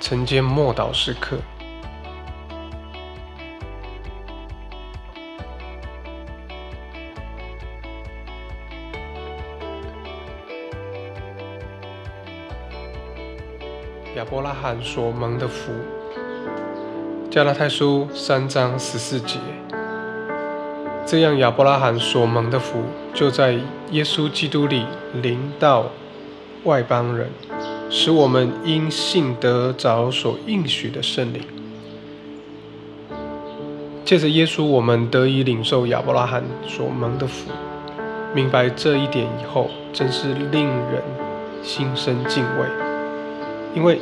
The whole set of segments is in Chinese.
承接默祷时刻。亚伯拉罕所蒙的福，加拉太书三章十四节。这样，亚伯拉罕所蒙的福，就在耶稣基督里临到外邦人，使我们因信得着所应许的圣灵。借着耶稣，我们得以领受亚伯拉罕所蒙的福。明白这一点以后，真是令人心生敬畏，因为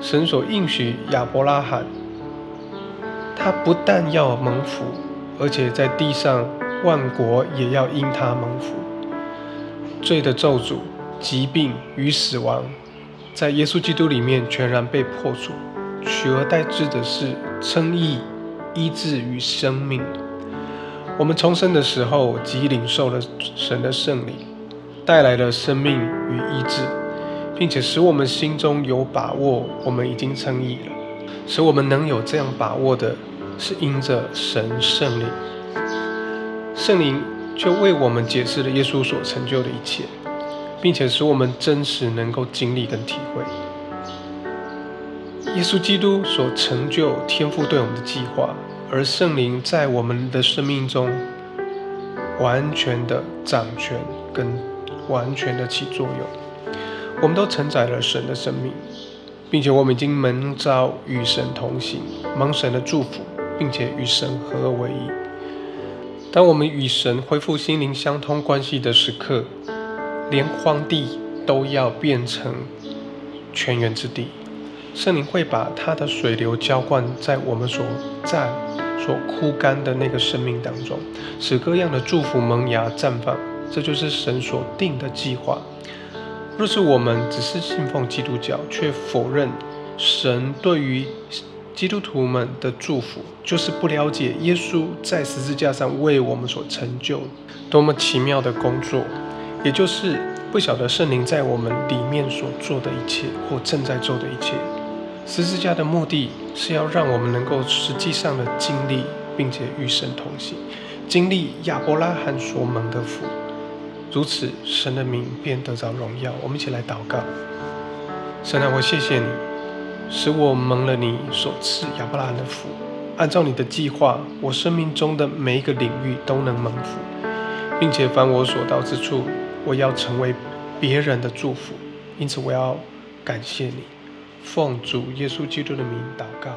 神所应许亚伯拉罕，他不但要蒙福。而且在地上，万国也要因他蒙福。罪的咒诅、疾病与死亡，在耶稣基督里面全然被破除，取而代之的是称义、医治与生命。我们重生的时候，即领受了神的圣灵，带来了生命与医治，并且使我们心中有把握，我们已经称义了。使我们能有这样把握的。是因着神圣灵，圣灵就为我们解释了耶稣所成就的一切，并且使我们真实能够经历跟体会耶稣基督所成就天赋对我们的计划，而圣灵在我们的生命中完全的掌权跟完全的起作用，我们都承载了神的生命，并且我们已经蒙召与神同行，蒙神的祝福。并且与神合而为一。当我们与神恢复心灵相通关系的时刻，连荒地都要变成泉源之地。圣灵会把他的水流浇灌在我们所站、所枯干的那个生命当中，使各样的祝福萌芽绽放。这就是神所定的计划。若是我们只是信奉基督教，却否认神对于基督徒们的祝福，就是不了解耶稣在十字架上为我们所成就多么奇妙的工作，也就是不晓得圣灵在我们里面所做的一切或正在做的一切。十字架的目的是要让我们能够实际上的经历，并且与神同行，经历亚伯拉罕所蒙的福，如此神的名便得着荣耀。我们一起来祷告，神啊，我谢谢你。使我蒙了你所赐亚伯拉罕的福，按照你的计划，我生命中的每一个领域都能蒙福，并且凡我所到之处，我要成为别人的祝福。因此，我要感谢你，奉主耶稣基督的名祷告，